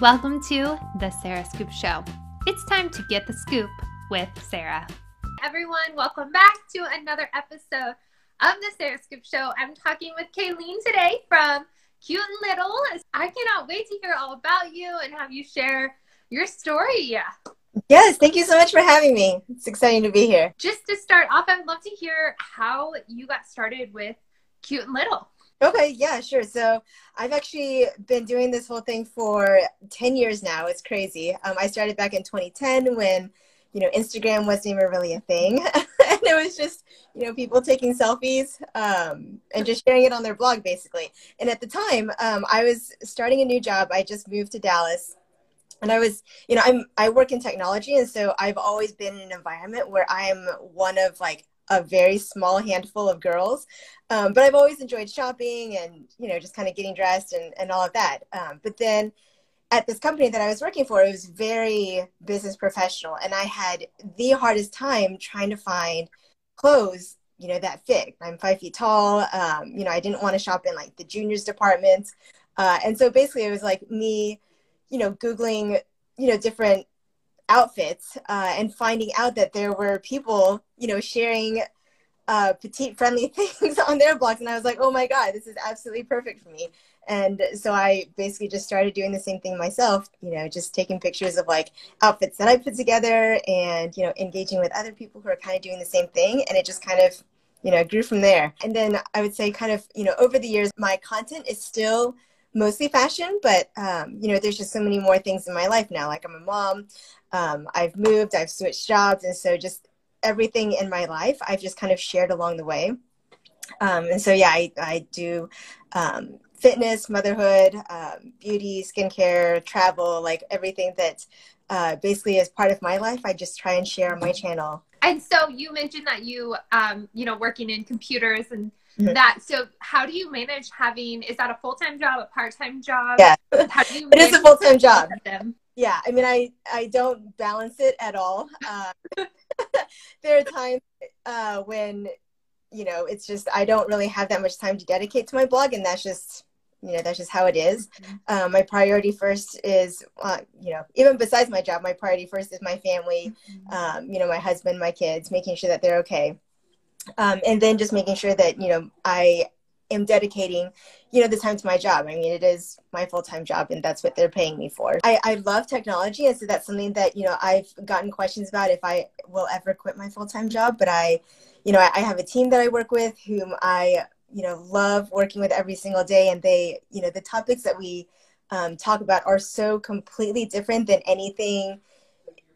Welcome to the Sarah Scoop Show. It's time to get the scoop with Sarah. Everyone, welcome back to another episode of the Sarah Scoop Show. I'm talking with Kileen today from Cute and Little. I cannot wait to hear all about you and have you share your story. Yes, thank you so much for having me. It's exciting to be here. Just to start off, I'd love to hear how you got started with Cute and Little. Okay, yeah, sure. So I've actually been doing this whole thing for 10 years now. It's crazy. Um, I started back in 2010 when, you know, Instagram wasn't even really a thing. and it was just, you know, people taking selfies um, and just sharing it on their blog, basically. And at the time, um, I was starting a new job. I just moved to Dallas and I was, you know, I'm I work in technology, and so I've always been in an environment where I'm one of like a very small handful of girls. Um, but I've always enjoyed shopping and, you know, just kind of getting dressed and, and all of that. Um, but then at this company that I was working for, it was very business professional. And I had the hardest time trying to find clothes, you know, that fit. I'm five feet tall. Um, you know, I didn't want to shop in like the juniors department. Uh, and so basically it was like me, you know, Googling, you know, different outfits uh, and finding out that there were people, you know, sharing uh, petite friendly things on their blogs. And I was like, oh my God, this is absolutely perfect for me. And so I basically just started doing the same thing myself, you know, just taking pictures of like outfits that I put together and, you know, engaging with other people who are kind of doing the same thing. And it just kind of, you know, grew from there. And then I would say kind of, you know, over the years, my content is still mostly fashion, but um, you know, there's just so many more things in my life now. Like I'm a mom, um, I've moved, I've switched jobs, and so just everything in my life I've just kind of shared along the way. Um, and so yeah, I I do um, fitness, motherhood, um, beauty, skincare, travel, like everything that uh, basically is part of my life. I just try and share on my channel. And so you mentioned that you, um, you know, working in computers and. That. So how do you manage having? Is that a full time job, a part time job? Yeah, how do you it is a full time job. Yeah, I mean, I I don't balance it at all. Uh, there are times uh, when you know it's just I don't really have that much time to dedicate to my blog, and that's just you know that's just how it is. Mm-hmm. Um, my priority first is uh, you know even besides my job, my priority first is my family. Mm-hmm. Um, you know, my husband, my kids, making sure that they're okay um, and then just making sure that you know I am dedicating you know the time to my job. I mean it is my full-time job and that's what they're paying me for. I, I love technology and so that's something that you know i've gotten questions about if i will ever quit my full-time job but i you know I, I have a team that i work with whom i you know love working with every single day and they you know the topics that we um, talk about are so completely different than anything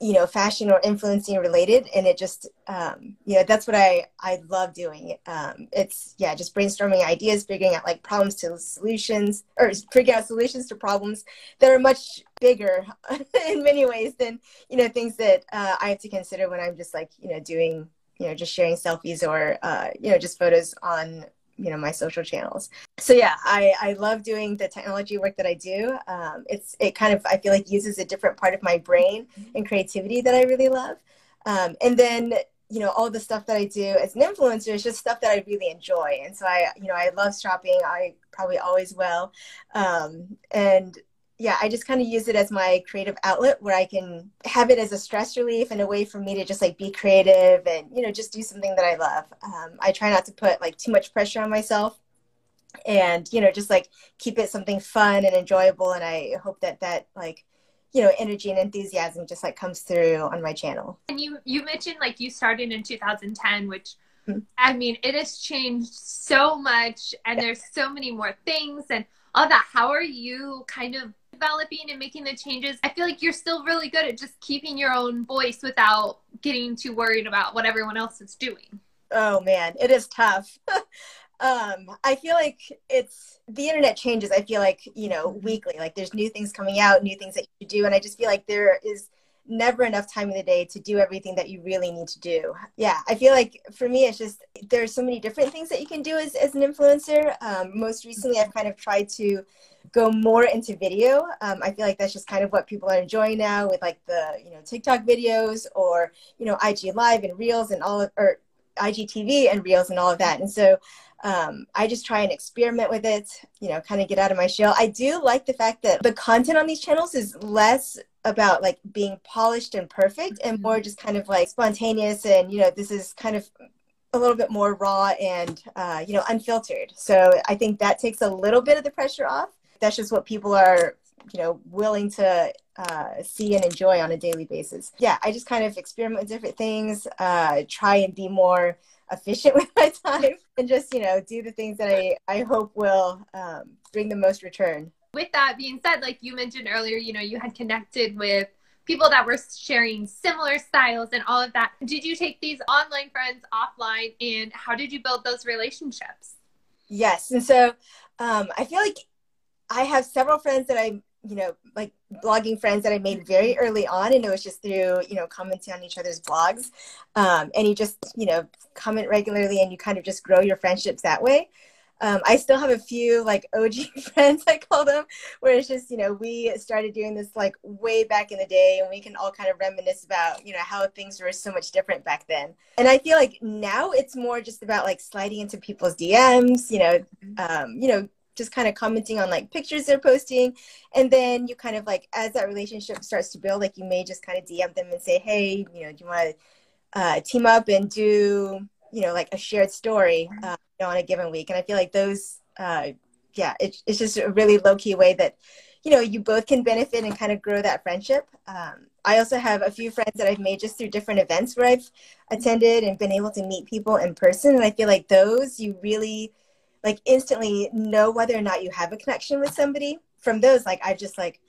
you know fashion or influencing related and it just um, you know that's what i i love doing. Um, it's yeah just brainstorming ideas figuring out like problems to solutions or figuring out solutions to problems that are much bigger in many ways than you know things that uh, i have to consider when i'm just like you know doing you know just sharing selfies or uh, you know just photos on you know my social channels. So yeah i i love doing the technology work that i do. Um, it's it kind of i feel like uses a different part of my brain and creativity that i really love. Um, and then you know all the stuff that i do as an influencer is just stuff that i really enjoy. And so i you know i love shopping. I probably always will. Um, and yeah, I just kind of use it as my creative outlet where I can have it as a stress relief and a way for me to just like be creative and, you know, just do something that I love. Um, I try not to put like too much pressure on myself and, you know, just like keep it something fun and enjoyable. And I hope that that like, you know, energy and enthusiasm just like comes through on my channel. And you, you mentioned like you started in 2010, which mm-hmm. I mean, it has changed so much and yeah. there's so many more things and all that. How are you kind of developing and making the changes, I feel like you're still really good at just keeping your own voice without getting too worried about what everyone else is doing. Oh man, it is tough. um, I feel like it's the internet changes. I feel like, you know, weekly, like there's new things coming out, new things that you do. And I just feel like there is never enough time in the day to do everything that you really need to do. Yeah, I feel like for me, it's just there's so many different things that you can do as, as an influencer. Um, most recently, I've kind of tried to go more into video. Um, I feel like that's just kind of what people are enjoying now with like the you know TikTok videos or you know IG Live and Reels and all of, or IGTV and Reels and all of that. And so um, I just try and experiment with it, you know, kind of get out of my shell. I do like the fact that the content on these channels is less about like being polished and perfect and more mm-hmm. just kind of like spontaneous and, you know, this is kind of a little bit more raw and, uh, you know, unfiltered. So I think that takes a little bit of the pressure off. That's just what people are, you know, willing to uh, see and enjoy on a daily basis. Yeah, I just kind of experiment with different things, uh, try and be more efficient with my time and just you know do the things that i i hope will um, bring the most return with that being said like you mentioned earlier you know you had connected with people that were sharing similar styles and all of that did you take these online friends offline and how did you build those relationships yes and so um, i feel like i have several friends that i you know, like blogging friends that I made very early on, and it was just through, you know, commenting on each other's blogs. Um, and you just, you know, comment regularly and you kind of just grow your friendships that way. Um, I still have a few like OG friends, I call them, where it's just, you know, we started doing this like way back in the day and we can all kind of reminisce about, you know, how things were so much different back then. And I feel like now it's more just about like sliding into people's DMs, you know, mm-hmm. um, you know, just kind of commenting on like pictures they're posting and then you kind of like as that relationship starts to build like you may just kind of dm them and say hey you know do you want to uh, team up and do you know like a shared story uh, know, on a given week. And i feel like those uh, yeah it, it's just a really low-key way that you know you both can benefit and kind of grow that friendship. Um, i also have a few friends that i've made just through different events where i've attended and been able to meet people in person. And i feel like those you really like instantly know whether or not you have a connection with somebody. From those like I've just like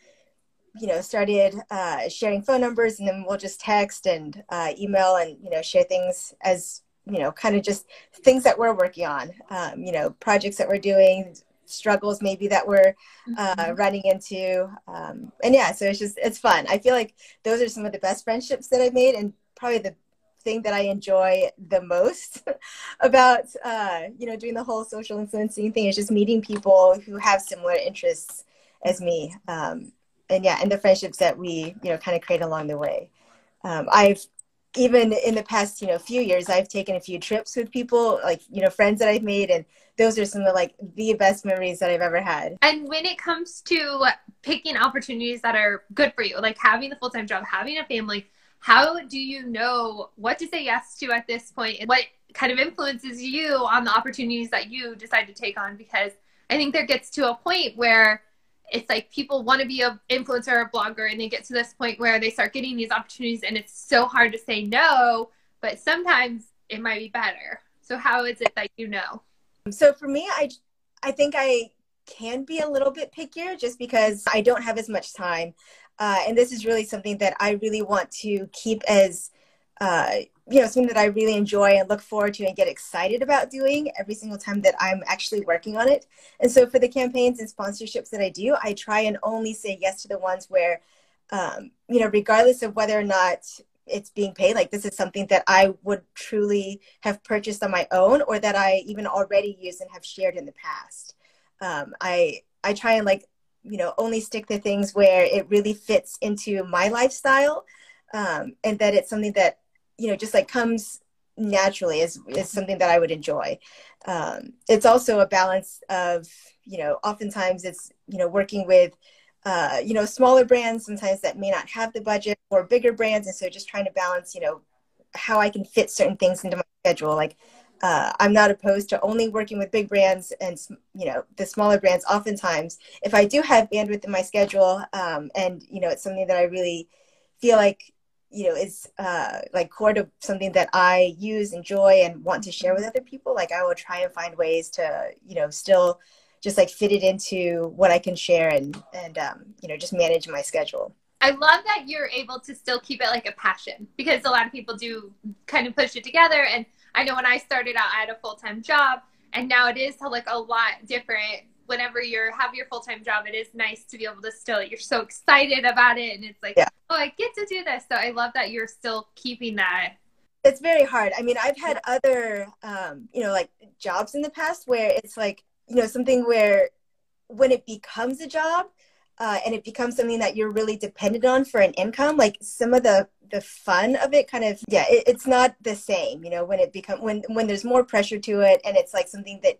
you know started uh, sharing phone numbers and then we'll just text and uh, email and you know share things as you know kind of just things that we're working on um, you know projects that we're doing struggles maybe that we're uh, mm-hmm. running into um, and yeah so it's just it's fun i feel like those are some of the best friendships that i've made and probably the thing that I enjoy the most about uh, you know doing the whole social influencing thing is just meeting people who have similar interests as me, um, and yeah, and the friendships that we you know kind of create along the way. Um, I've even in the past you know few years I've taken a few trips with people like you know friends that I've made and those are some of like the best memories that I've ever had. And when it comes to picking opportunities that are good for you, like having the full time job, having a family, how do you know what to say yes to at this point and what kind of influences you on the opportunities that you decide to take on because i think there gets to a point where it's like people want to be an influencer or blogger and they get to this point where they start getting these opportunities and it's so hard to say no but sometimes it might be better. So how is it that you know? So for me i i think i can be a little bit pickier just because i don't have as much time. Uh, and this is really something that I really want to keep as, uh, you know, something that I really enjoy and look forward to and get excited about doing every single time that I'm actually working on it. And so for the campaigns and sponsorships that I do, I try and only say yes to the ones where, um, you know, regardless of whether or not it's being paid, like this is something that I would truly have purchased on my own or that I even already use and have shared in the past. Um, I I try and like you know only stick to things where it really fits into my lifestyle um, and that it's something that you know just like comes naturally is, is something that i would enjoy um, it's also a balance of you know oftentimes it's you know working with uh, you know smaller brands sometimes that may not have the budget or bigger brands and so just trying to balance you know how i can fit certain things into my schedule like uh, I'm not opposed to only working with big brands and you know the smaller brands. Oftentimes, if I do have bandwidth in my schedule, um, and you know it's something that I really feel like you know is uh, like core to something that I use, enjoy, and want to share with other people, like I will try and find ways to you know still just like fit it into what I can share and and um, you know just manage my schedule. I love that you're able to still keep it like a passion because a lot of people do kind of push it together and I know when I started out, I had a full time job, and now it is like a lot different. Whenever you're have your full time job, it is nice to be able to still. You're so excited about it, and it's like, yeah. oh, I get to do this. So I love that you're still keeping that. It's very hard. I mean, I've had other, um, you know, like jobs in the past where it's like, you know, something where when it becomes a job, uh, and it becomes something that you're really dependent on for an income, like some of the the fun of it kind of yeah it, it's not the same you know when it become when when there's more pressure to it and it's like something that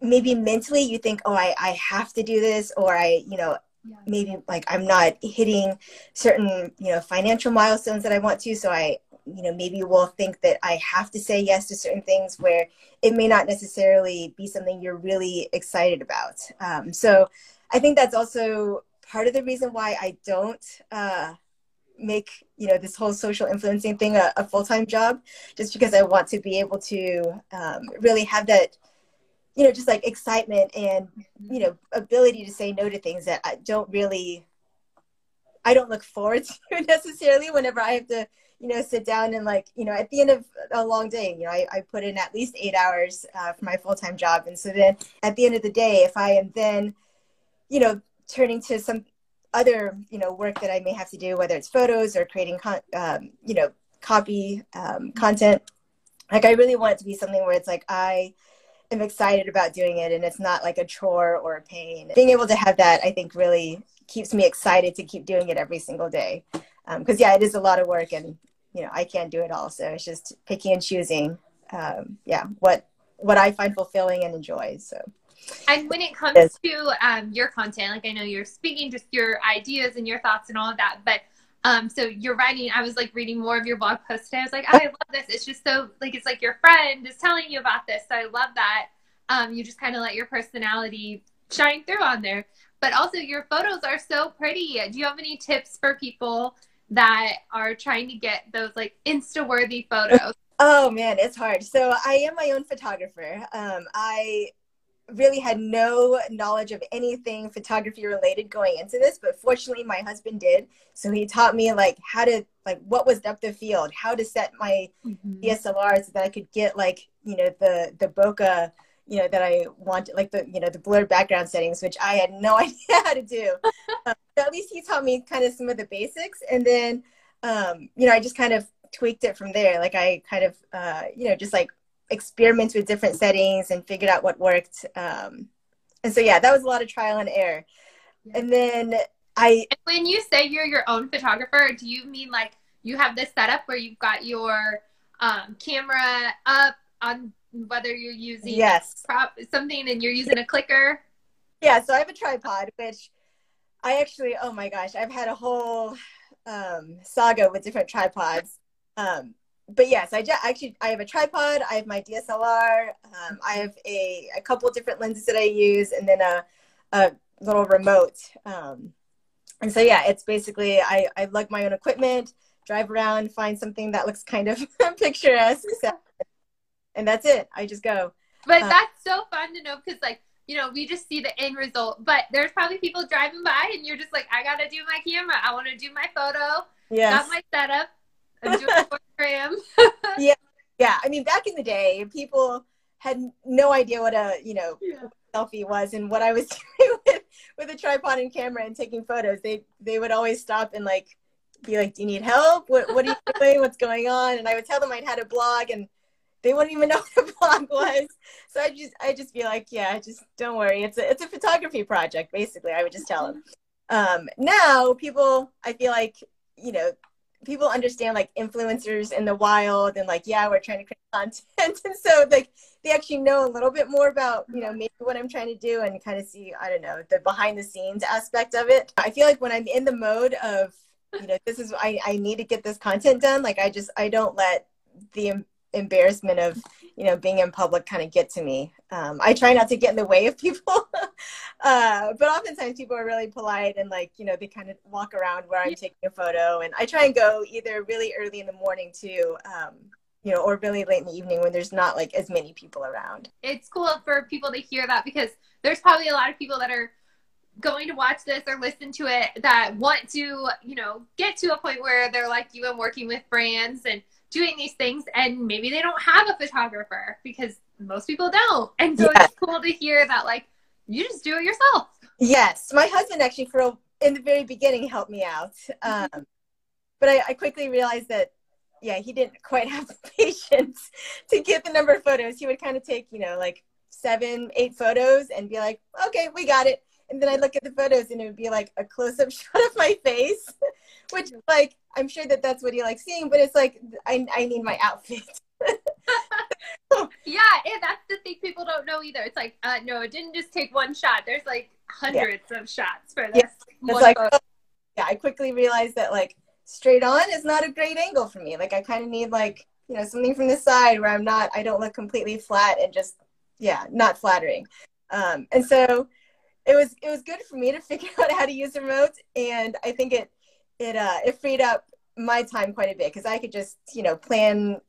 maybe mentally you think oh i i have to do this or i you know yeah. maybe like i'm not hitting certain you know financial milestones that i want to so i you know maybe will think that i have to say yes to certain things where it may not necessarily be something you're really excited about um, so i think that's also part of the reason why i don't uh, make you know this whole social influencing thing a, a full-time job just because i want to be able to um, really have that you know just like excitement and you know ability to say no to things that i don't really i don't look forward to necessarily whenever i have to you know sit down and like you know at the end of a long day you know i, I put in at least eight hours uh, for my full-time job. And so then at the end of the day if i am then you know turning to some other you know work that i may have to do whether it's photos or creating con- um, you know copy um, content like i really want it to be something where it's like i am excited about doing it and it's not like a chore or a pain. Being able to have that i think really keeps me excited to keep doing it every single day. Because um, yeah it is a lot of work and you know i can't do it all so it's just picking and choosing um, yeah what what i find fulfilling and enjoy so. And when it comes to um, your content like i know you're speaking just your ideas and your thoughts and all of that but um, so you're writing i was like reading more of your blog post today. I was like i love this. It's just so like it's like your friend is telling you about this. So i love that. Um, you just kind of let your personality shine through on there. But also your photos are so pretty. Do you have any tips for people that are trying to get those like insta worthy photos? Oh man it's hard. So i am my own photographer. Um, i really had no knowledge of anything photography related going into this but fortunately my husband did. So he taught me like how to like what was depth of field how to set my mm-hmm. dslr so that i could get like you know the the bokeh you know that i wanted like the you know the blurred background settings which i had no idea how to do. Um, so at least he taught me kind of some of the basics and then um, you know i just kind of tweaked it from there. Like i kind of uh, you know just like experiment with different settings and figured out what worked. Um, and so, yeah, that was a lot of trial and error. And then I. And when you say you're your own photographer, do you mean like you have this setup where you've got your um, camera up on whether you're using yes prop something and you're using a clicker? Yeah, so I have a tripod, which I actually, oh my gosh, I've had a whole um, saga with different tripods. Um, but yes, I just, actually I have a tripod. I have my DSLR. Um, I have a, a couple different lenses that I use, and then a, a little remote. Um, and so yeah, it's basically I I lug my own equipment, drive around, find something that looks kind of picturesque, and that's it. I just go. But um, that's so fun to know because like you know we just see the end result, but there's probably people driving by, and you're just like, I gotta do my camera. I want to do my photo. Yeah. Got my setup yeah, yeah. I mean, back in the day, people had no idea what a you know yeah. selfie was and what I was doing with with a tripod and camera and taking photos. They they would always stop and like be like, "Do you need help? What what are you doing? What's going on?" And I would tell them I'd had a blog and they wouldn't even know what a blog was. So I just I just be like, "Yeah, just don't worry. It's a it's a photography project." Basically, I would just tell them. Um, now people, I feel like you know people understand like influencers in the wild and like yeah we're trying to create content. And so like they actually know a little bit more about you know maybe what i'm trying to do and kind of see i don't know the behind the scenes aspect of it. I feel like when i'm in the mode of you know this is i, I need to get this content done like i just i don't let the embarrassment of you know being in public kind of get to me. Um, i try not to get in the way of people. Uh, but oftentimes people are really polite and like you know they kind of walk around where i'm taking a photo. And i try and go either really early in the morning too um, you know or really late in the evening when there's not like as many people around. It's cool for people to hear that because there's probably a lot of people that are going to watch this or listen to it that want to you know get to a point where they're like you and working with brands and doing these things and maybe they don't have a photographer because most people don't. And so it's cool to hear that like you just do it yourself. Yes. My husband actually for in the very beginning helped me out. Mm-hmm. Um, but I, I quickly realized that yeah, he didn't quite have the patience to get the number of photos. He would kind of take, you know, like seven, eight photos and be like, okay, we got it. And then I look at the photos and it would be like a close up shot of my face, which like I'm sure that that's what he likes seeing, but it's like I I need my outfit. yeah, and that's the thing people don't know either. It's like, uh, no, it didn't just take one shot. There's like hundreds yeah. of shots for this. Yeah. It's like, oh, yeah, I quickly realized that like straight on is not a great angle for me. Like I kind of need like you know something from the side where I'm not, I don't look completely flat and just yeah, not flattering. Um, and so it was it was good for me to figure out how to use the remote, and I think it it uh, it freed up my time quite a bit because I could just you know plan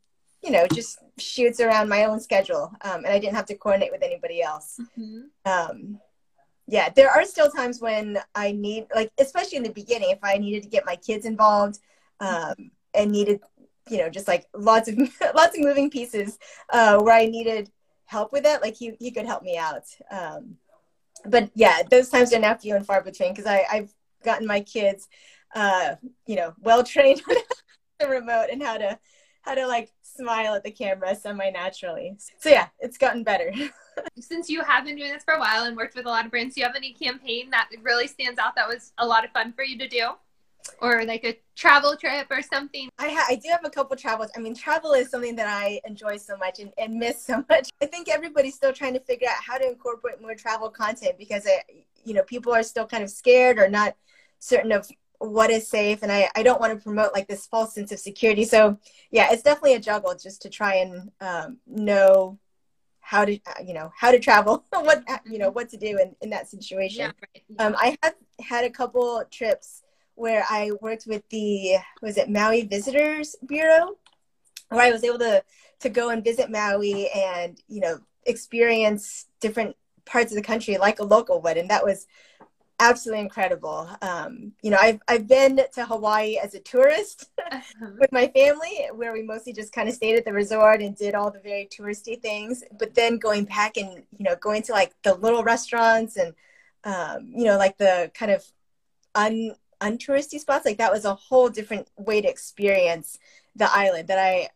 you know just shoots around my own schedule, um, and I didn't have to coordinate with anybody else. Mm-hmm. Um, yeah, there are still times when I need like especially in the beginning if I needed to get my kids involved um, and needed you know just like lots of lots of moving pieces uh, where I needed help with it like he, he could help me out um, but yeah, those times are now few and far between because I've gotten my kids, uh, you know, well trained on the remote and how to how to like smile at the camera semi naturally. So yeah, it's gotten better. Since you have been doing this for a while and worked with a lot of brands, do you have any campaign that really stands out that was a lot of fun for you to do? Or like a travel trip or something? I, ha- I do have a couple travels. I mean, travel is something that I enjoy so much and, and miss so much. I think everybody's still trying to figure out how to incorporate more travel content because, it, you know, people are still kind of scared or not certain of what is safe. And I, I don't want to promote like this false sense of security. So yeah, it's definitely a juggle just to try and um, know how to you know how to travel what you know what to do in, in that situation yeah, right. yeah. um, i have had a couple trips where I worked with the was it Maui Visitors Bureau, where I was able to to go and visit Maui and you know experience different parts of the country like a local would, and that was absolutely incredible. Um, you know, I've I've been to Hawaii as a tourist uh-huh. with my family, where we mostly just kind of stayed at the resort and did all the very touristy things. But then going back and you know going to like the little restaurants and um, you know like the kind of un untouristy spots like that was a whole different way to experience the island that i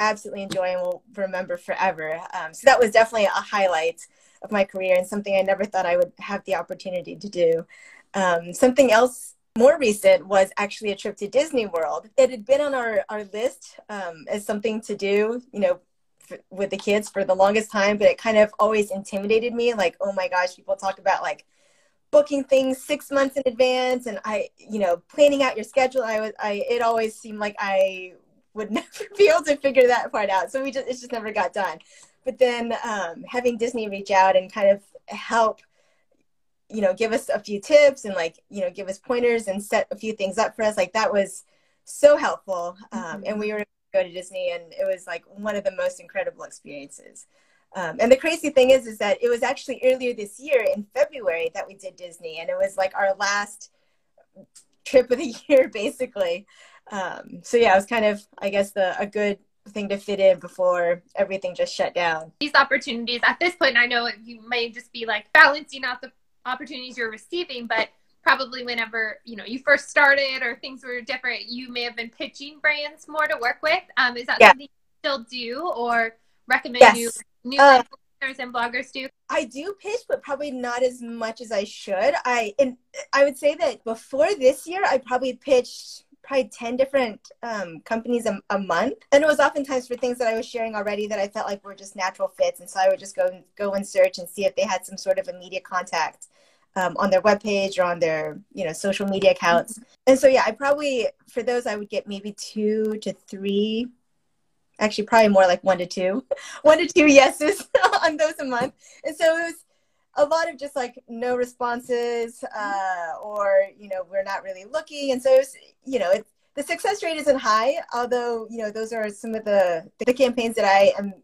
absolutely enjoy and will remember forever. Um, so that was definitely a highlight of my career and something i never thought i would have the opportunity to do. Um, something else more recent was actually a trip to disney world. It had been on our, our list um, as something to do you know with the kids for the longest time but it kind of always intimidated me like oh my gosh people talk about like booking things six months in advance and I, you know, planning out your schedule. I was, I, it always seemed like I would never be able to figure that part out. So we just, it just never got done. But then um, having Disney reach out and kind of help, you know, give us a few tips and like, you know, give us pointers and set a few things up for us. Like that was so helpful. Um, mm-hmm. And we were to go to Disney and it was like one of the most incredible experiences. Um, and the crazy thing is, is that it was actually earlier this year in February that we did Disney, and it was like our last trip of the year, basically. Um, so yeah, it was kind of, I guess, the a good thing to fit in before everything just shut down. These opportunities at this point, I know you may just be like balancing out the opportunities you're receiving, but probably whenever you know you first started or things were different, you may have been pitching brands more to work with. Um, is that yeah. something you still do, or recommend yes. you new uh, and bloggers do? I do pitch, but probably not as much as I should. I and I would say that before this year, I probably pitched probably 10 different um, companies a, a, month and it was oftentimes for things that i was sharing already that i felt like were just natural fits and so i would just go go and search and see if they had some sort of immediate contact um, on their webpage or on their you know social media accounts mm-hmm. and so yeah i probably for those i would get maybe two to three actually probably more like one to two, one to two yeses on those a month. And so it was a lot of just like no responses uh, or, you know, we're not really looking. And so, was, you know, it, the success rate isn't high, although, you know, those are some of the, the campaigns that I am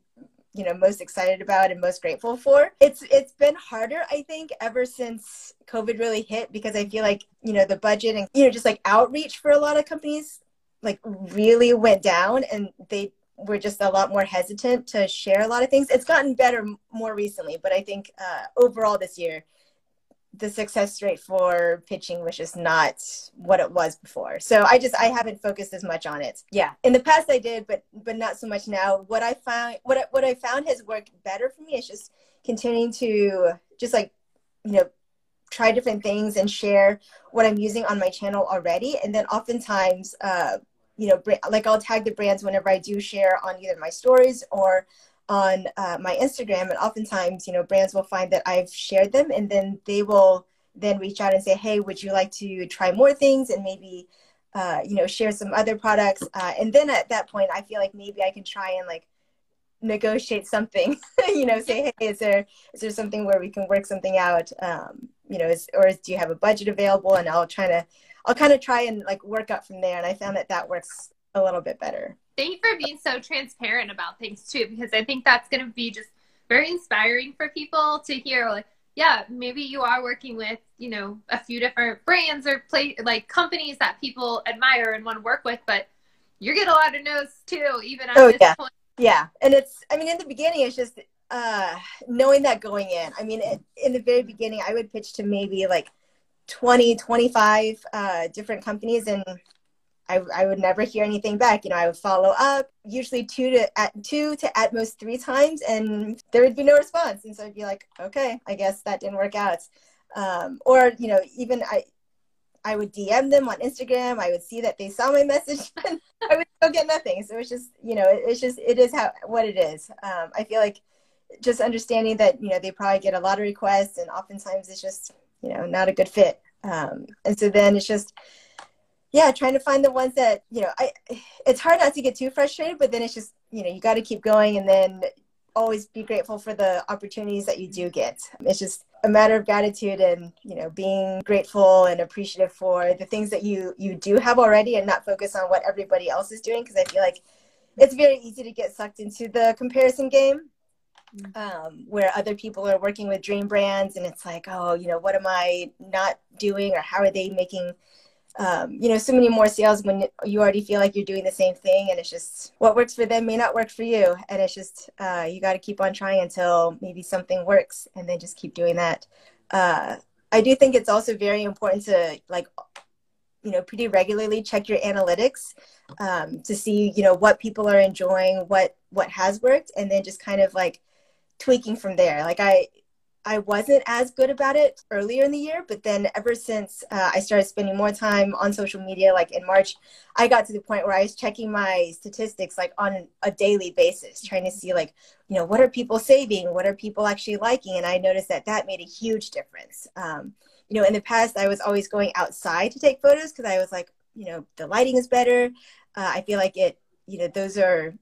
you know most excited about and most grateful for it's it's been harder i think ever since covid really hit because i feel like you know the budget and you know just like outreach for a lot of companies like really went down and they we're just a lot more hesitant to share a lot of things. It's gotten better more recently, but I think uh, overall this year, the success rate for pitching was just not what it was before. So I just I haven't focused as much on it. Yeah, in the past I did, but but not so much now. What I found what I, what I found has worked better for me is just continuing to just like you know try different things and share what I'm using on my channel already. And then oftentimes, uh, you know, like I'll tag the brands whenever I do share on either my stories or on uh, my Instagram. And oftentimes, you know, brands will find that I've shared them and then they will then reach out and say, hey, would you like to try more things and maybe, uh, you know, share some other products? Uh, and then at that point, I feel like maybe I can try and like negotiate something, you know, say, hey, is there is there something where we can work something out? Um, you know, is, or is, do you have a budget available? And I'll try to, I'll kind of try and like work up from there. And I found that that works a little bit better. Thank you for being so transparent about things too, because I think that's going to be just very inspiring for people to hear like, yeah, maybe you are working with, you know, a few different brands or play like companies that people admire and want to work with, but you get a lot of no's too, even at oh, this yeah. point. Yeah. And it's, I mean, in the beginning, it's just uh, knowing that going in. I mean, it, in the very beginning, I would pitch to maybe like 20, 25 uh, different companies and I, I would never hear anything back. You know, I would follow up, usually two to at two to at most three times, and there would be no response. And so I'd be like, okay, I guess that didn't work out. Um, or you know, even I, I would DM them on Instagram. I would see that they saw my message, and I would still get nothing. So it's just, you know, it, it's just it is how what it is. Um, I feel like just understanding that you know they probably get a lot of requests, and oftentimes it's just you know not a good fit. Um, and so then it's just yeah, trying to find the ones that, you know, I it's hard not to get too frustrated, but then it's just, you know, you got to keep going and then always be grateful for the opportunities that you do get. It's just a matter of gratitude and, you know, being grateful and appreciative for the things that you you do have already and not focus on what everybody else is doing because I feel like it's very easy to get sucked into the comparison game um, where other people are working with dream brands and it's like oh you know what am i not doing or how are they making um, you know, so many more sales when you already feel like you're doing the same thing, and it's just what works for them may not work for you, and it's just uh, you got to keep on trying until maybe something works, and then just keep doing that. Uh, I do think it's also very important to like, you know, pretty regularly check your analytics um, to see, you know, what people are enjoying, what what has worked, and then just kind of like tweaking from there. Like I I wasn't as good about it earlier in the year, but then ever since uh, I started spending more time on social media, like in March, I got to the point where I was checking my statistics like on a daily basis, trying to see like, you know, what are people saving? What are people actually liking? And I noticed that that made a huge difference. Um, you know, in the past, I was always going outside to take photos because I was like, you know, the lighting is better. Uh, I feel like it, you know, those are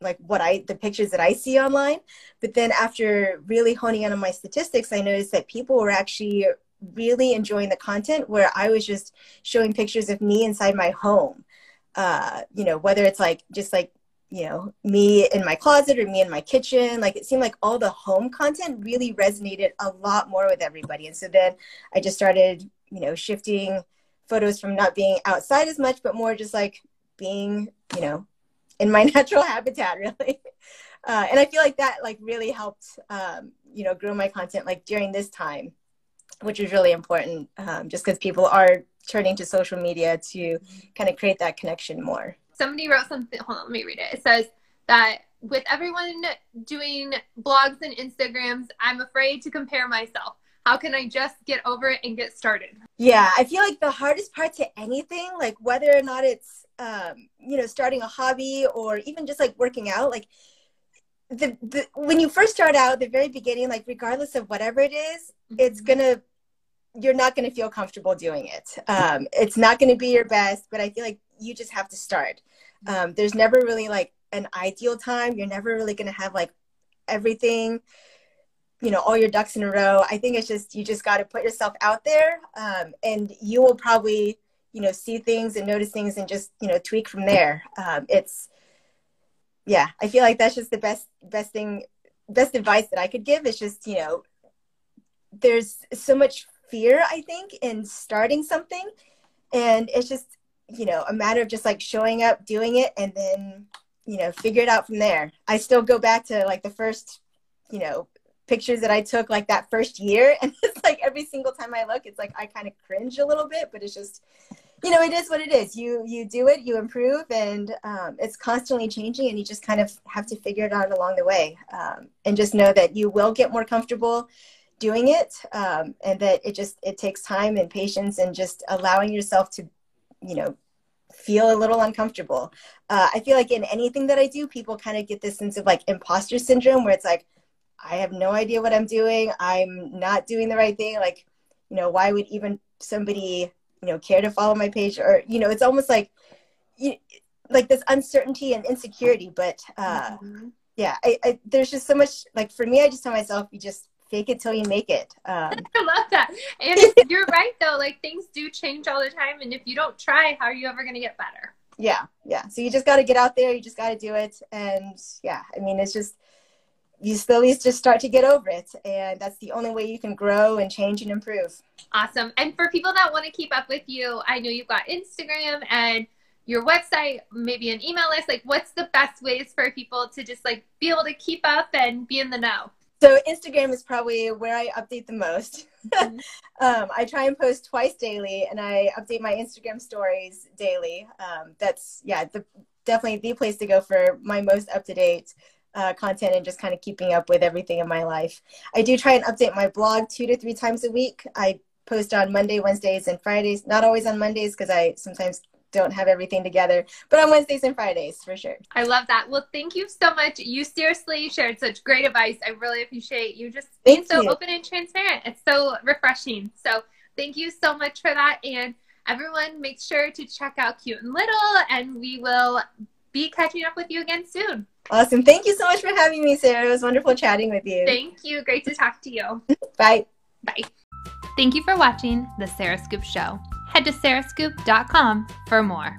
like what I the pictures that I see online. But then after really honing in on my statistics, I noticed that people were actually really enjoying the content where I was just showing pictures of me inside my home. Uh, you know, whether it's like just like you know me in my closet or me in my kitchen like it seemed like all the home content really resonated a lot more with everybody and so then i just started you know shifting photos from not being outside as much but more just like being you know in my natural habitat really. Uh, and i feel like that like really helped um, you know grow my content like during this time which is really important um, just because people are turning to social media to kind of create that connection more. Somebody wrote something hold on let me read it. It says that with everyone doing blogs and instagrams i'm afraid to compare myself how can i just get over it and get started? Yeah i feel like the hardest part to anything like whether or not it's um, you know starting a hobby or even just like working out like the, the when you first start out the very beginning like regardless of whatever it is, mm-hmm. it's gonna you're not gonna feel comfortable doing it. Um, it's not gonna be your best but i feel like you just have to start. Um, there's never really like an ideal time. You're never really gonna have like everything you know all your ducks in a row. I think it's just you just got to put yourself out there um, and you will probably you know see things and notice things and just you know tweak from there. Um, it's yeah i feel like that's just the best best thing best advice that i could give. Is just you know there's so much fear i think in starting something and it's just you know a matter of just like showing up doing it and then you know figure it out from there. I still go back to like the first you know pictures that i took like that first year and it's like every single time i look it's like i kind of cringe a little bit but it's just you know, it is what it is. You you do it, you improve, and um, it's constantly changing, and you just kind of have to figure it out along the way, um, and just know that you will get more comfortable. doing it um, and that it just it takes time and patience and just allowing yourself to you know feel a little uncomfortable uh, i feel like in anything that i do people kind of get this sense of like imposter syndrome where it's like i have no idea what i'm doing. I'm not doing the right thing. Like you know why would even somebody you know care to follow my page? Or you know it's almost like you, like this uncertainty and insecurity but uh mm-hmm. yeah I, I, there's just so much like for me i just tell myself you just fake it till you make it. Um, i love that. And you're right though like things do change all the time and if you don't try how are you ever going to get better? Yeah yeah. So you just got to get out there you just got to do it. And yeah i mean it's just you slowly just start to get over it. And that's the only way you can grow and change and improve. Awesome. And for people that want to keep up with you i know you've got instagram and your website maybe an email list. Like what's the best ways for people to just like be able to keep up and be in the know? So instagram is probably where i update the most. Mm-hmm. um, i try and post twice daily and i update my instagram stories daily. Um, that's yeah the, definitely the place to go for my most up-to-date uh, content and just kind of keeping up with everything in my life. I do try and update my blog two to three times a week. I post on Monday, Wednesdays, and Fridays. Not always on Mondays because I sometimes don't have everything together, but on Wednesdays and Fridays for sure. I love that. Well, thank you so much. You seriously shared such great advice. I really appreciate you just being thank so you. open and transparent. It's so refreshing. So thank you so much for that. And everyone, make sure to check out Cute and Little, and we will be catching up with you again soon. Awesome. Thank you so much for having me, Sarah. It was wonderful chatting with you. Thank you. Great to talk to you. Bye. Bye. Thank you for watching The Sarah Scoop Show. Head to sarahscoop.com for more.